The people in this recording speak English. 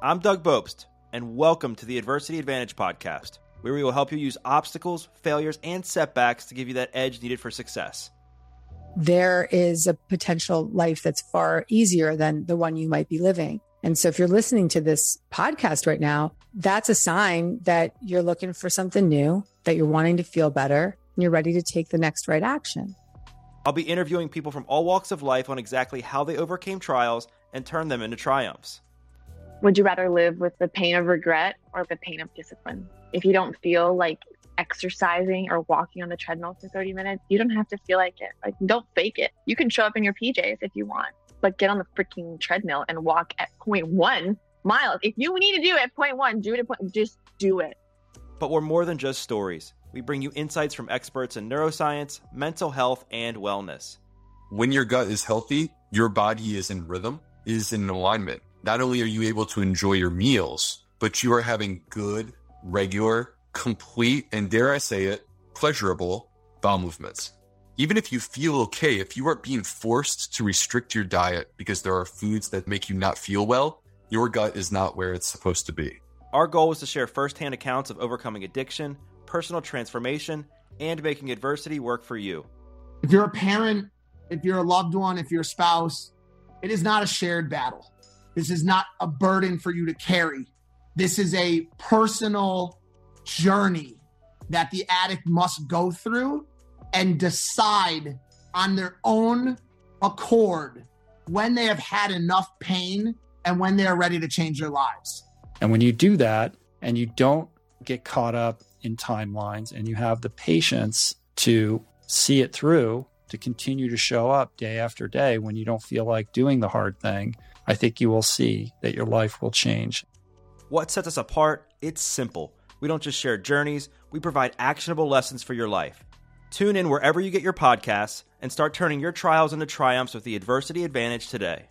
I'm Doug Bopst, and welcome to the Adversity Advantage podcast, where we will help you use obstacles, failures, and setbacks to give you that edge needed for success. There is a potential life that's far easier than the one you might be living. And so if you're listening to this podcast right now, that's a sign that you're looking for something new, that you're wanting to feel better, and you're ready to take the next right action. I'll be interviewing people from all walks of life on exactly how they overcame trials and turned them into triumphs. Would you rather live with the pain of regret or the pain of discipline? If you don't feel like exercising or walking on the treadmill for 30 minutes, you don't have to feel like it. Like, don't fake it. You can show up in your PJs if you want, but get on the freaking treadmill and walk at point one miles. If you need to do it at point one, do it at point, just do it. But we're more than just stories. We bring you insights from experts in neuroscience, mental health, and wellness. When your gut is healthy, your body is in rhythm, is in alignment. Not only are you able to enjoy your meals, but you are having good, regular, complete, and dare I say it, pleasurable bowel movements. Even if you feel okay, if you aren't being forced to restrict your diet because there are foods that make you not feel well, your gut is not where it's supposed to be. Our goal was to share firsthand accounts of overcoming addiction, personal transformation, and making adversity work for you. If you're a parent, if you're a loved one, if you're a spouse, it is not a shared battle. This is not a burden for you to carry. This is a personal journey that the addict must go through and decide on their own accord when they have had enough pain and when they are ready to change their lives. And when you do that and you don't get caught up in timelines and you have the patience to see it through, to continue to show up day after day when you don't feel like doing the hard thing, I think you will see that your life will change. What sets us apart? It's simple. We don't just share journeys, we provide actionable lessons for your life. Tune in wherever you get your podcasts and start turning your trials into triumphs with the Adversity Advantage today.